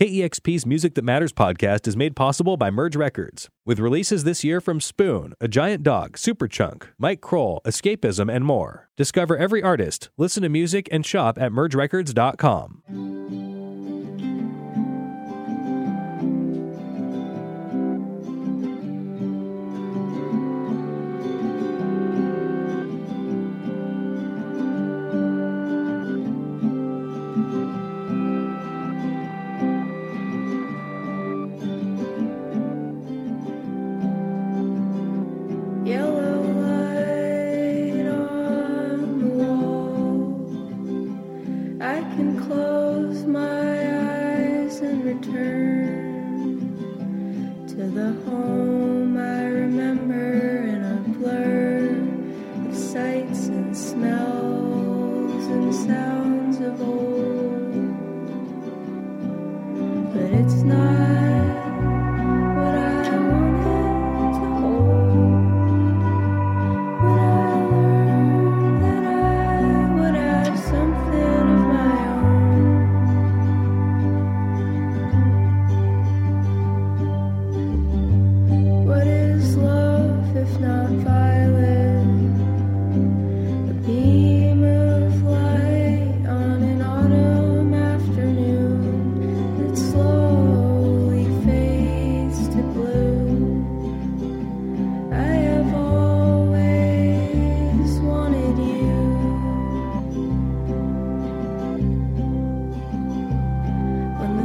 KEXP's Music That Matters podcast is made possible by Merge Records, with releases this year from Spoon, A Giant Dog, Superchunk, Mike Krol, Escapism, and more. Discover every artist, listen to music, and shop at mergerecords.com.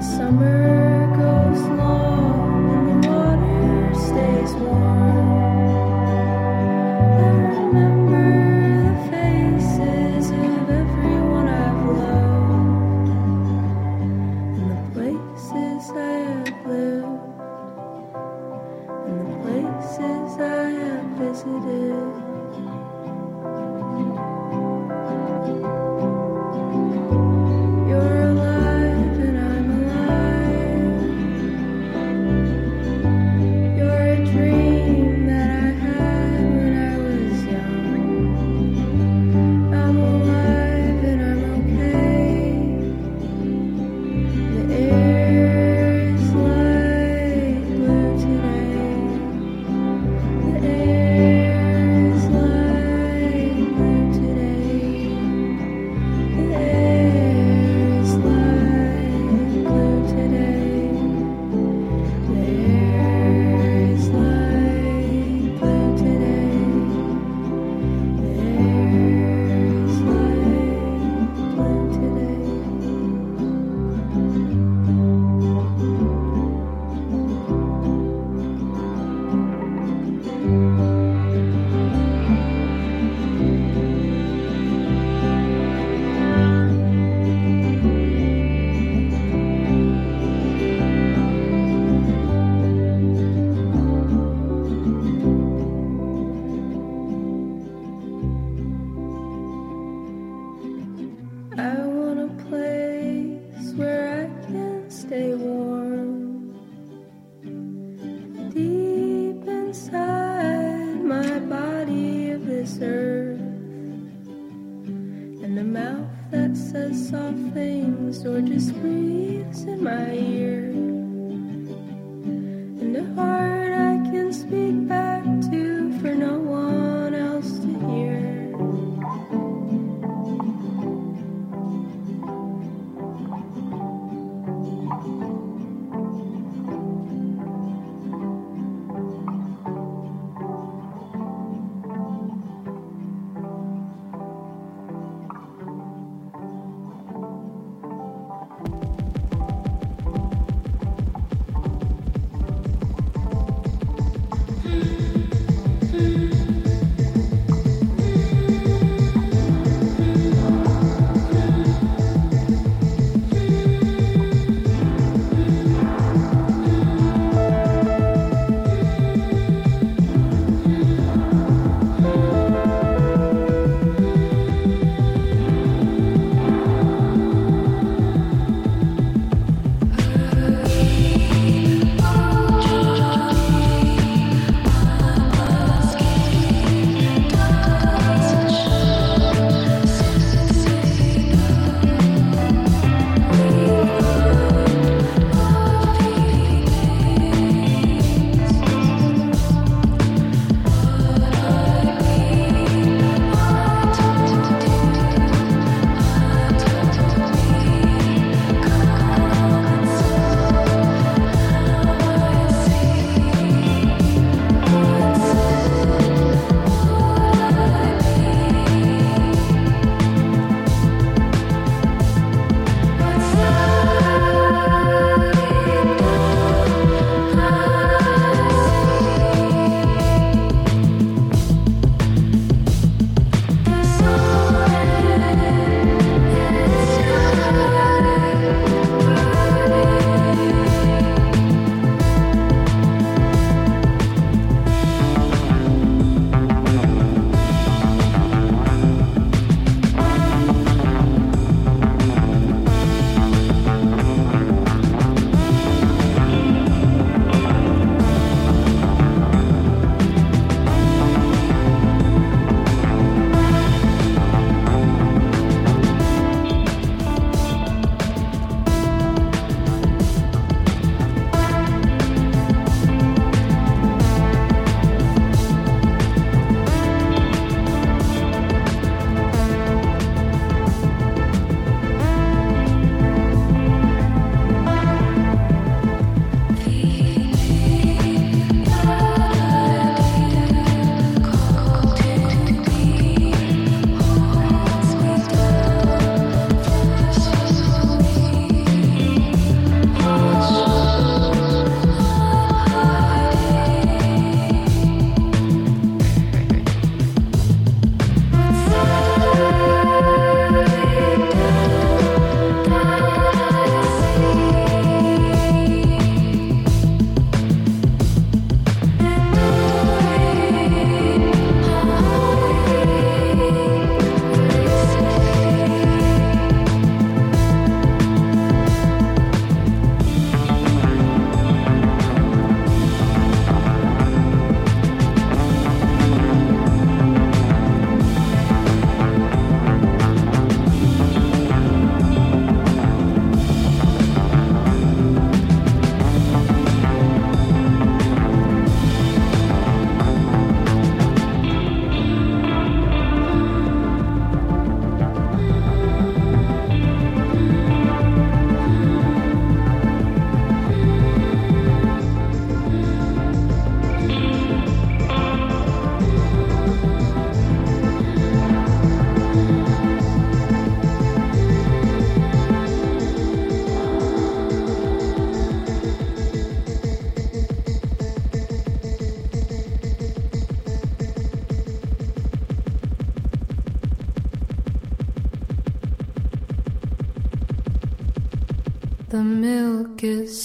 summer goes long and the water stays warm. I want a place where I can stay warm. Deep inside my body of this earth, and a mouth that says soft things or just breathes.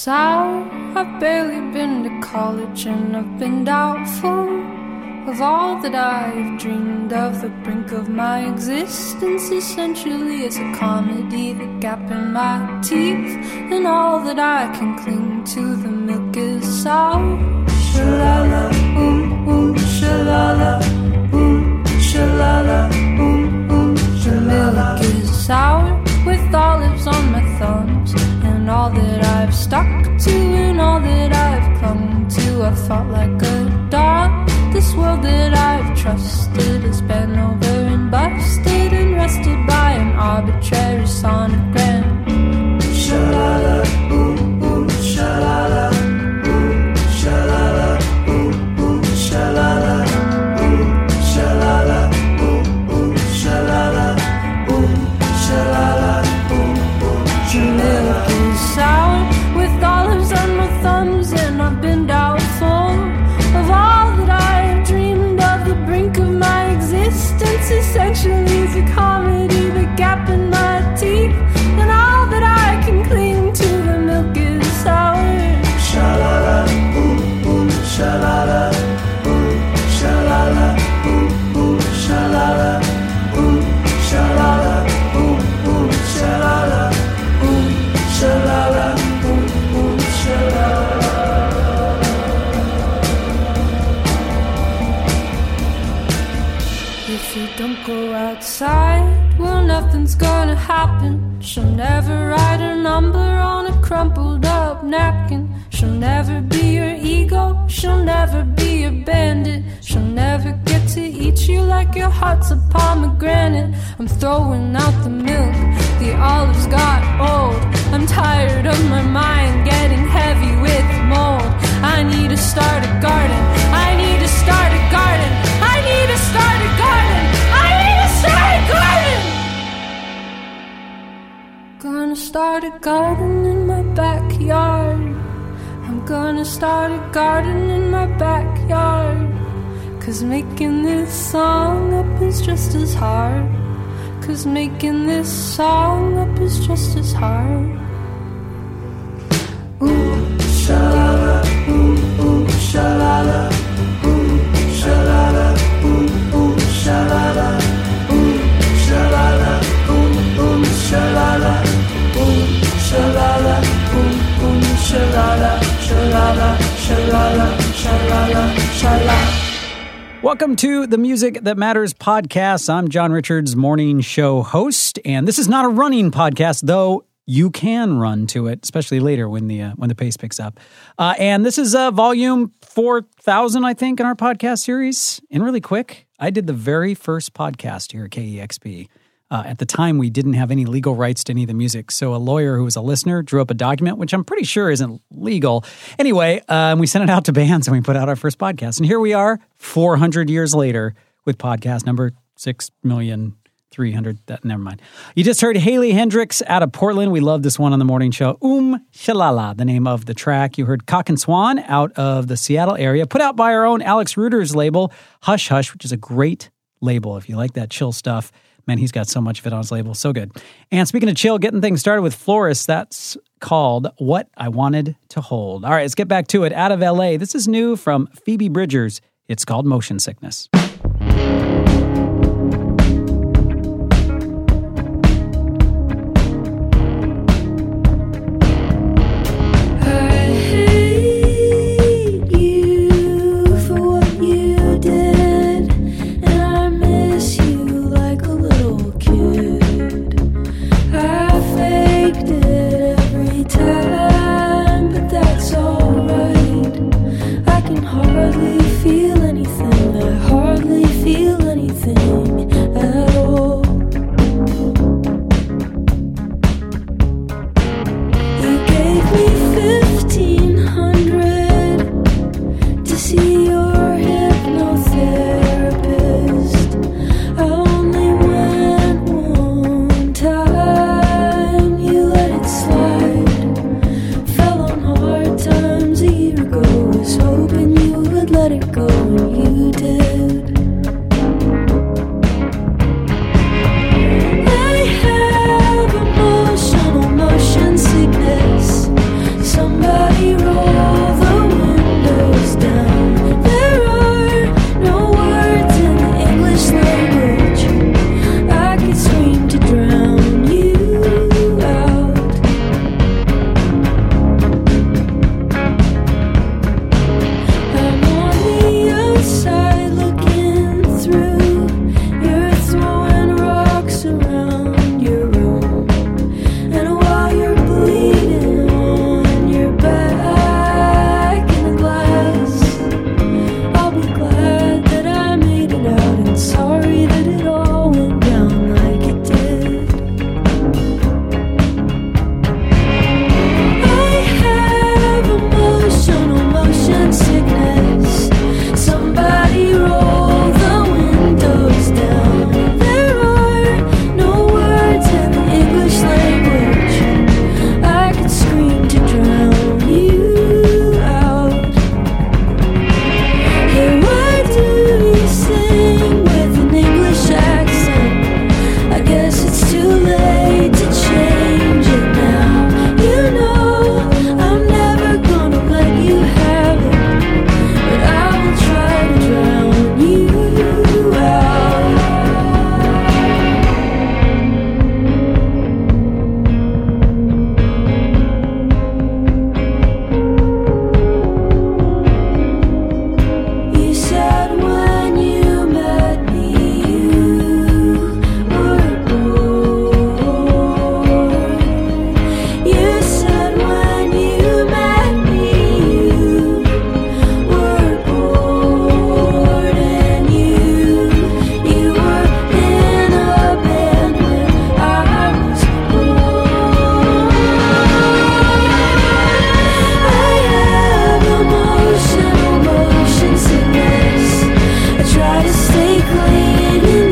The milk. I've barely been to college and I've been doubtful of all that I've dreamed of. The brink of my existence essentially is a comedy. The gap in my teeth and all that I can cling to. The I felt like a dog. This world that I've trusted has been over and busted and rested by an arbitrary sonogram. Never write a number on a crumpled up napkin. She'll never be your ego, she'll never be your bandit. She'll never get to eat you like your heart's a pomegranate. I'm throwing out the milk, the olives got old. I'm tired of my mind getting heavy with mold. I need to start a garden, I need to start a garden, start a garden in my backyard. I'm gonna start a garden in my backyard. Cause making this song up is just as hard. Cause making this song up is just as hard. Ooh, shalala, ooh, ooh, shalala, ooh, shalala, ooh, ooh, shalala, ooh, ooh, ooh, shalala, ooh, ooh, shalala, shalala, shalala, shalala, shalala. Welcome to the Music That Matters podcast. I'm John Richards, morning show host, and this is not a running podcast, though you can run to it, especially later when the uh, when the pace picks up. Uh, and this is uh, volume four thousand, I think, in our podcast series. And really quick, I did the very first podcast here at KEXP. Uh, at the time, we didn't have any legal rights to any of the music. So a lawyer who was a listener drew up a document, which I'm pretty sure isn't legal. Anyway, um, we sent it out to bands and we put out our first podcast. And here we are, 400 years later, with podcast number 6 million. 300 that never mind you just heard haley hendrickx out of portland we love this one on the morning show um shalala the name of the track you heard cock and swan out of the seattle area put out by our own alex ruder's label hush hush which is a great label if you like that chill stuff Man, he's got so much of it on his label. So good. And speaking of chill, getting things started with Florist, that's called What I Wanted to Hold. All right, let's get back to it. Out of LA, this is new from Phoebe Bridgers. It's called Motion Sickness. stay clean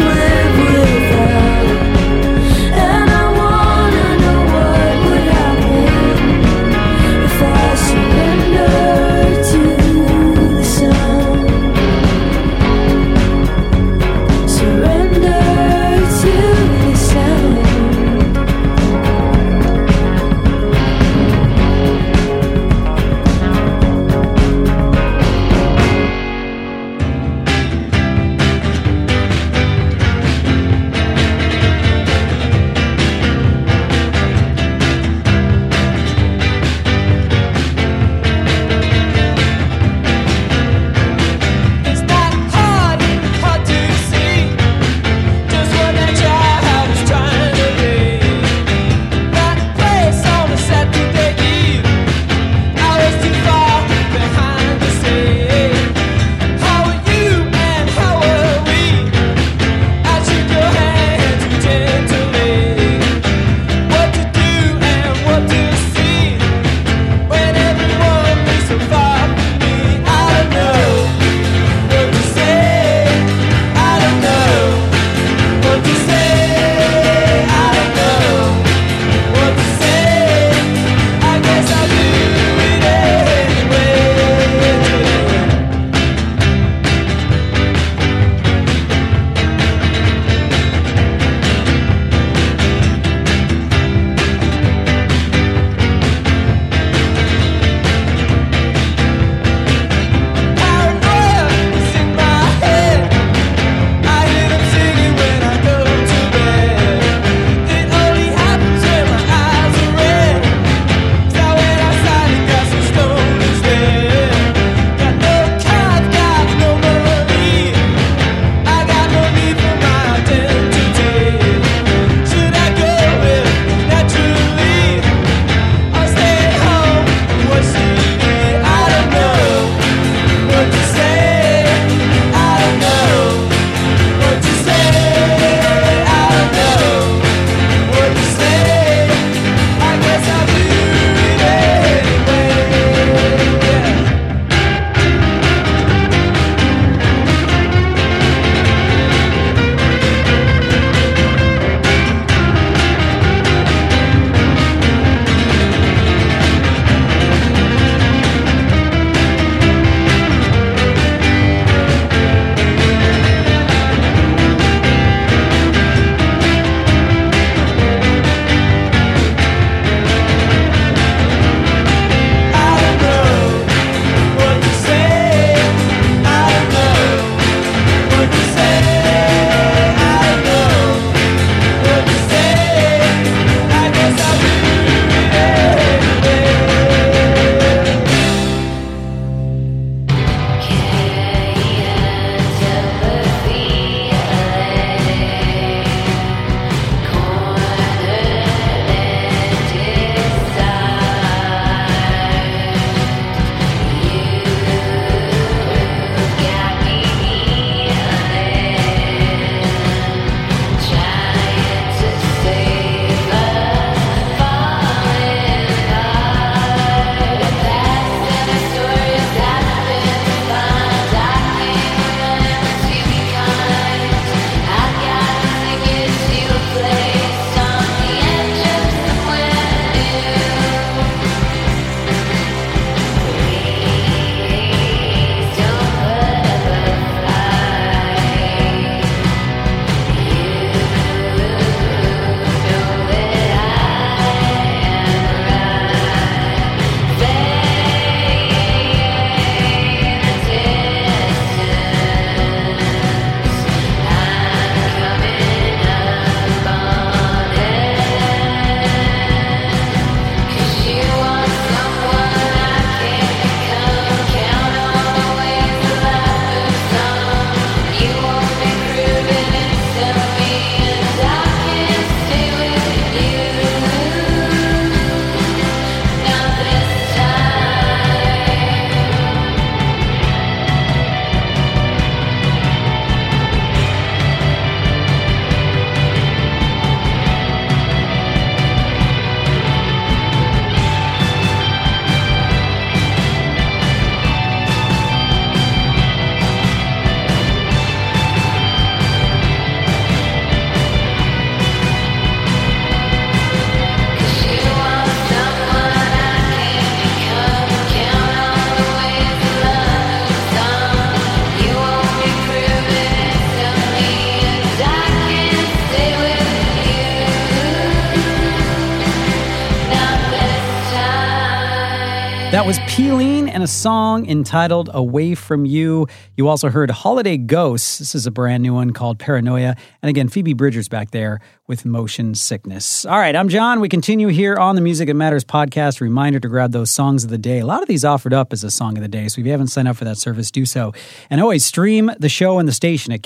That was Peeling and a song entitled Away From You. You also heard Holiday Ghosts. This is a brand new one called Paranoia. And again, Phoebe Bridgers back there with Motion Sickness. All right, I'm John. We continue here on the Music That Matters podcast. Reminder to grab those songs of the day. A lot of these offered up as a song of the day. So if you haven't signed up for that service, do so. And always stream the show and the station at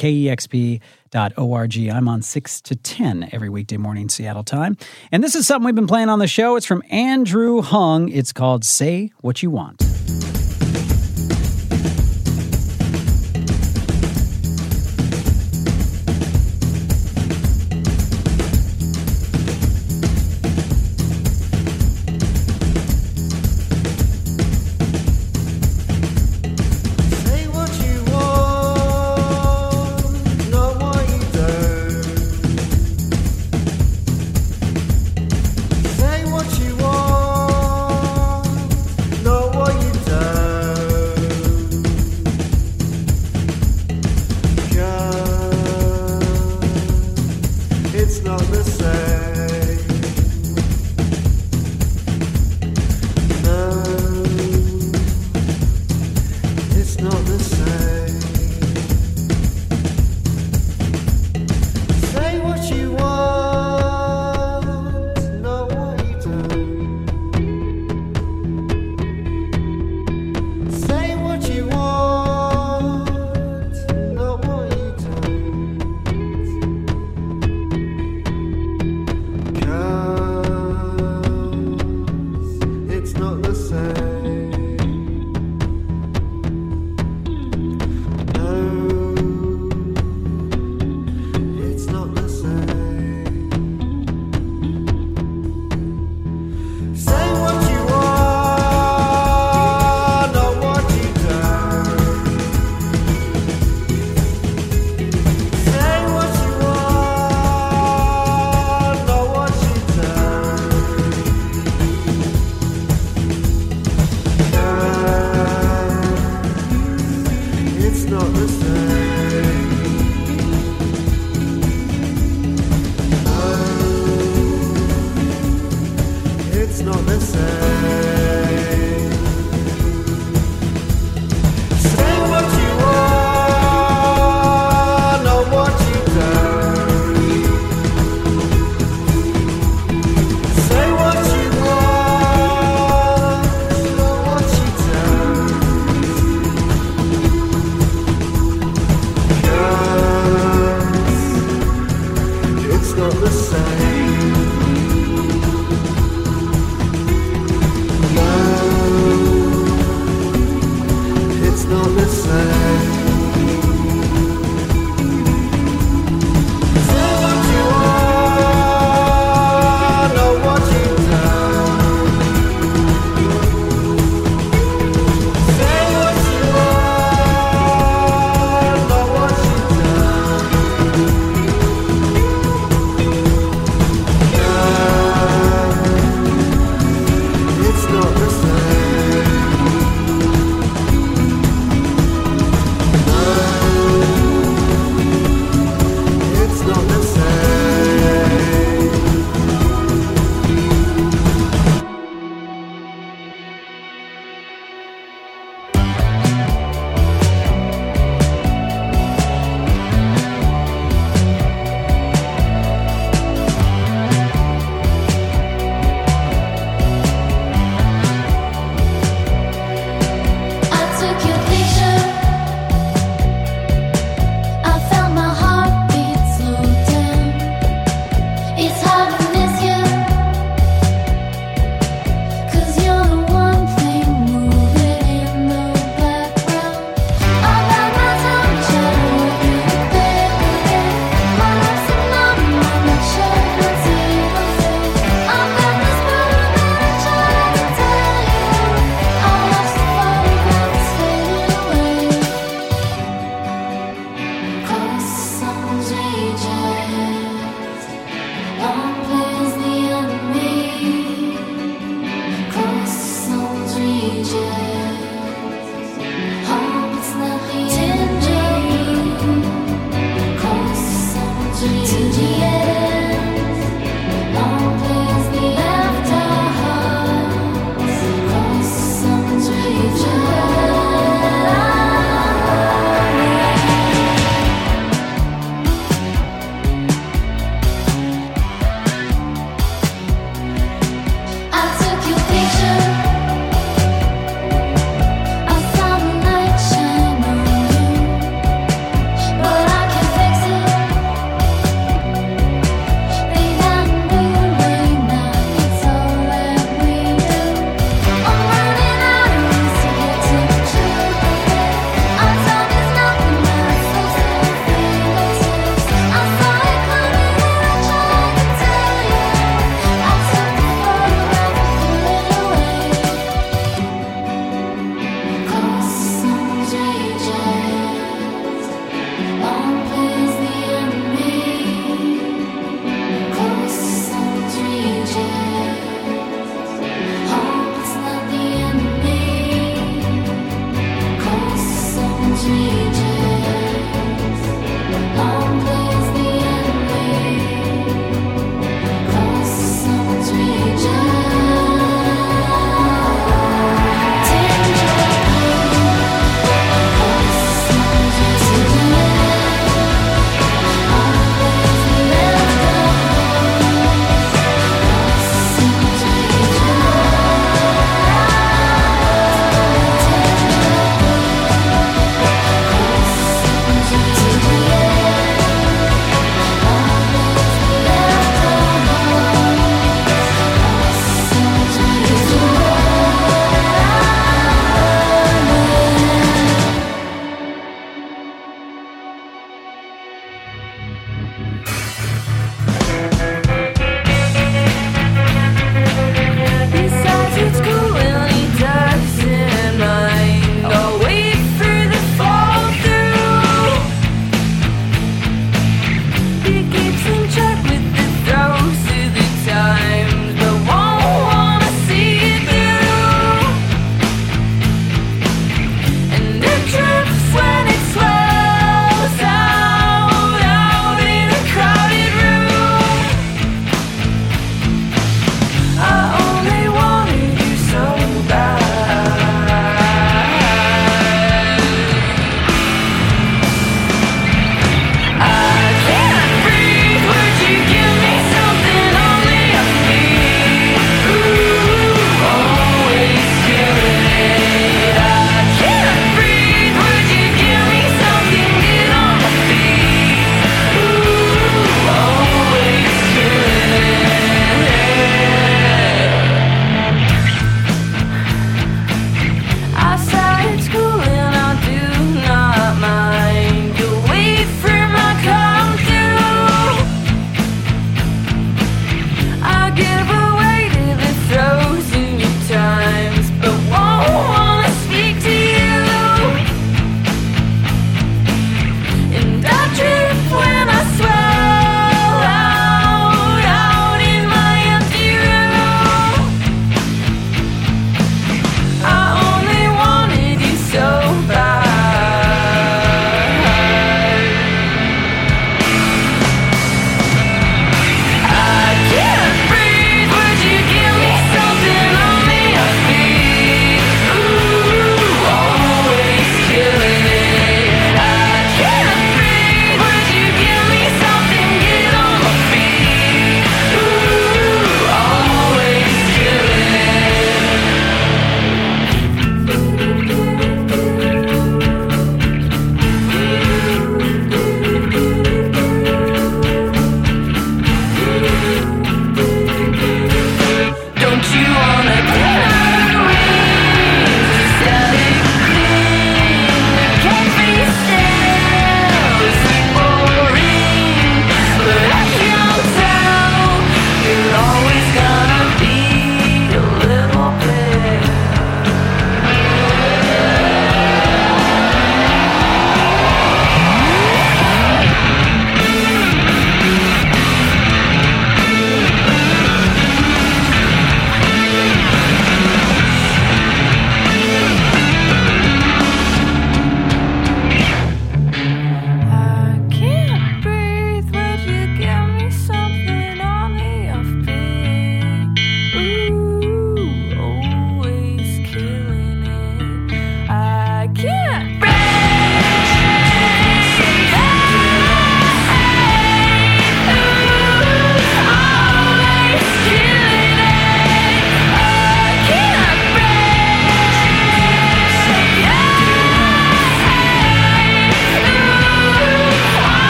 KEXP.org. I'm on 6 to 10 every weekday morning Seattle time. And this is something we've been playing on the show. It's from Andrew Hung. It's called Say What You Want.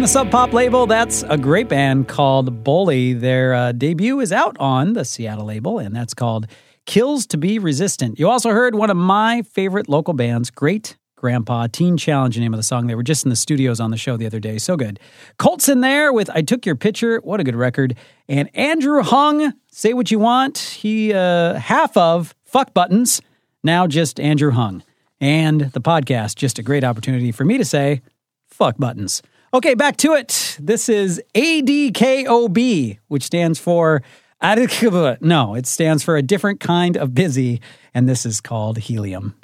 On the Sub Pop label, that's a great band called Bully. Their uh, debut is out on the Seattle label, and that's called Kills to Be Resistant. You also heard one of my favorite local bands, Great Grandpa Teen Challenge, the name of the song. They were just in the studios on the show the other day. So good. Cults in there with I Took Your Picture. What a good record. And Andrew Hung, Say What You Want. He, uh, half of Fuck Buttons, now just Andrew Hung. And the podcast, just a great opportunity for me to say, fuck buttons. Okay, back to it. This is ADKOB, which stands for no, it stands for a different kind of busy, and this is called helium.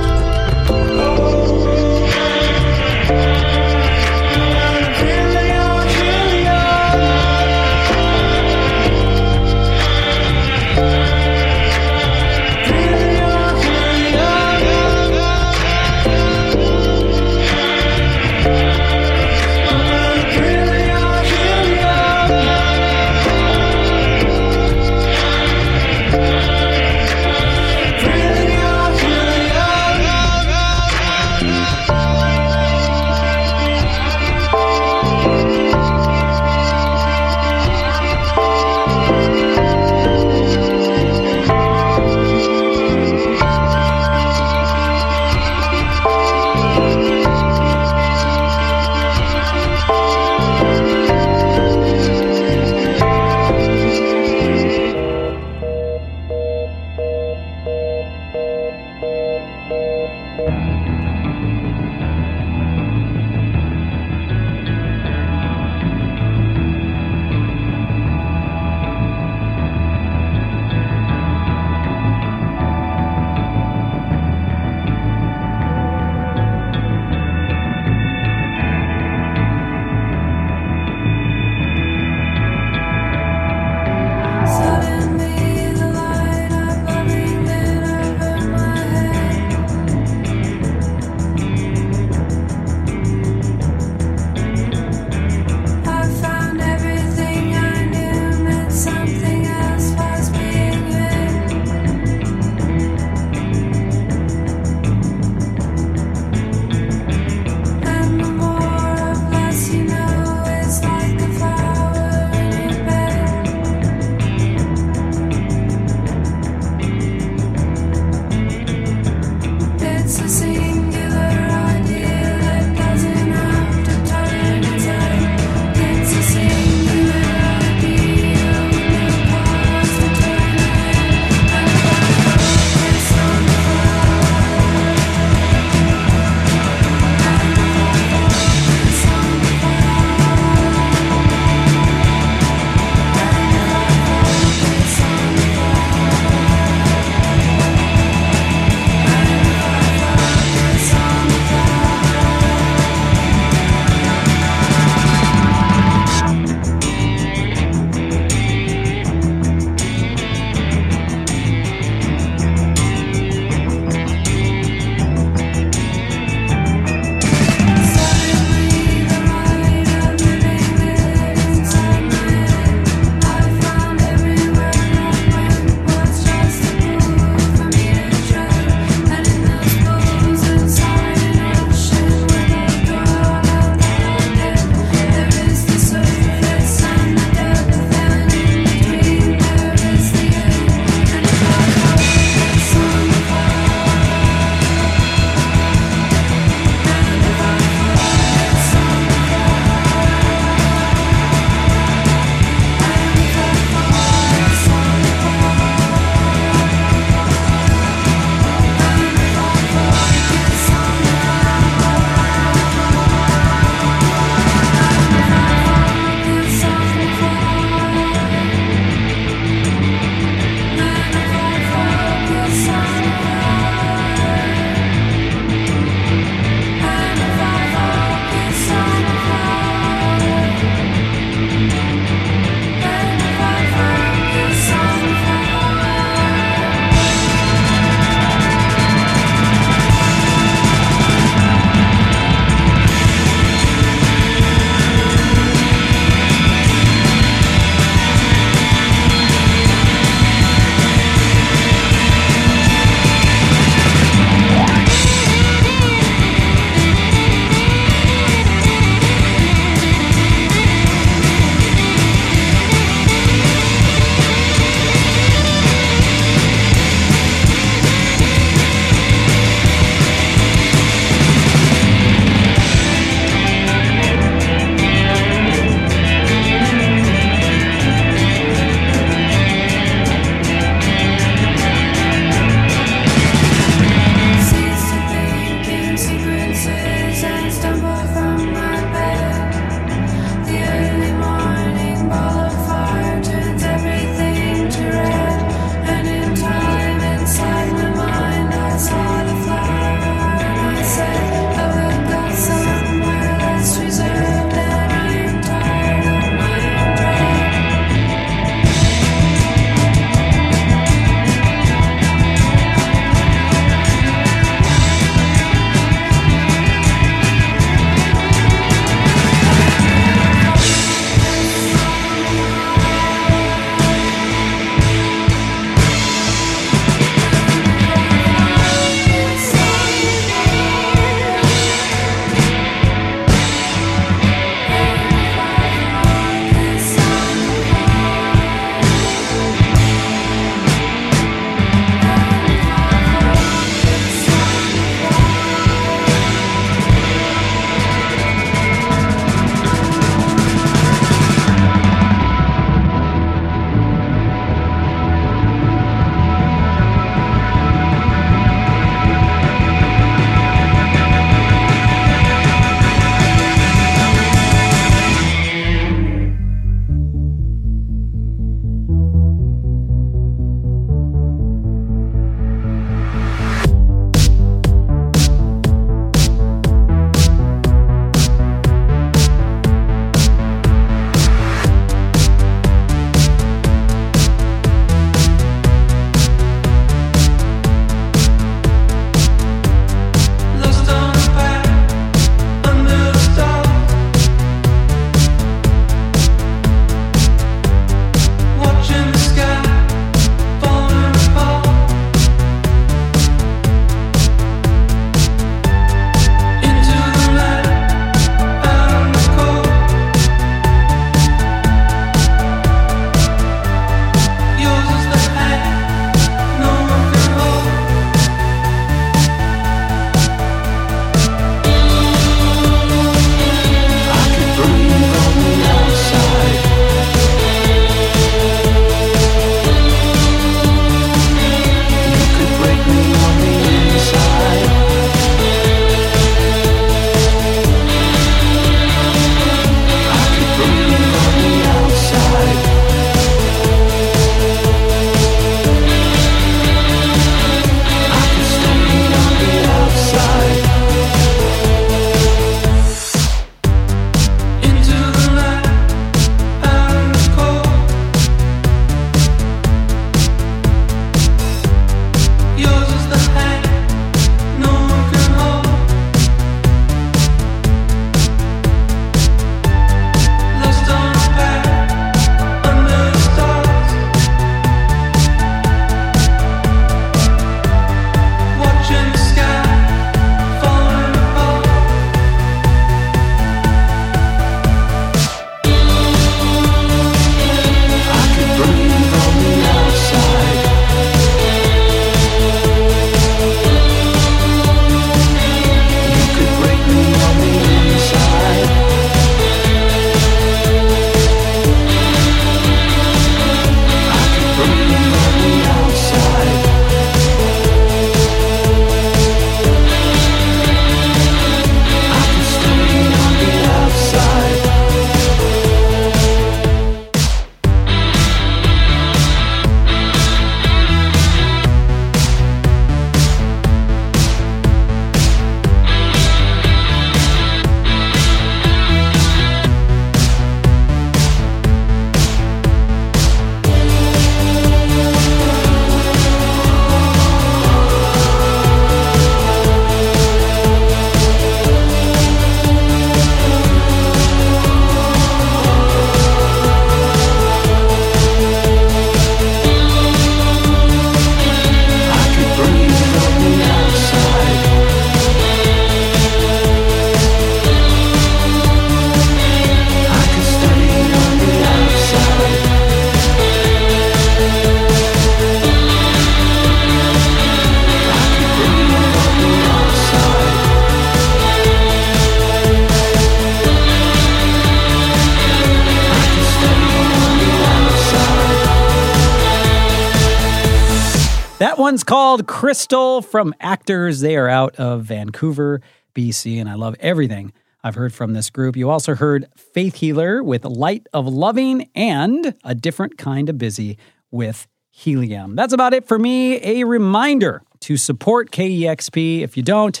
One's called Crystal from Actors. They are out of Vancouver, BC, and I love everything I've heard from this group. You also heard Faith Healer with Light of Loving and A Different Kind of Busy with Helium. That's about it for me. A reminder to support KEXP. If you don't,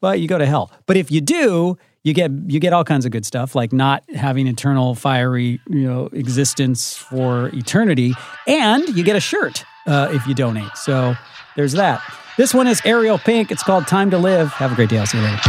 well, you go to hell. But if you do, you get you get all kinds of good stuff like not having eternal fiery you know existence for eternity, and you get a shirt uh, if you donate. So there's that. This one is Ariel Pink. It's called Time to Live. Have a great day. I'll see you later.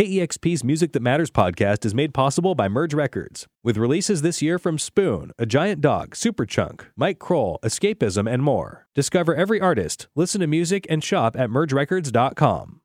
KEXP's Music That Matters podcast is made possible by Merge Records, with releases this year from Spoon, A Giant Dog, Superchunk, Mike Krol, Escape-ism, and more. Discover every artist, listen to music, and shop at mergerecords.com.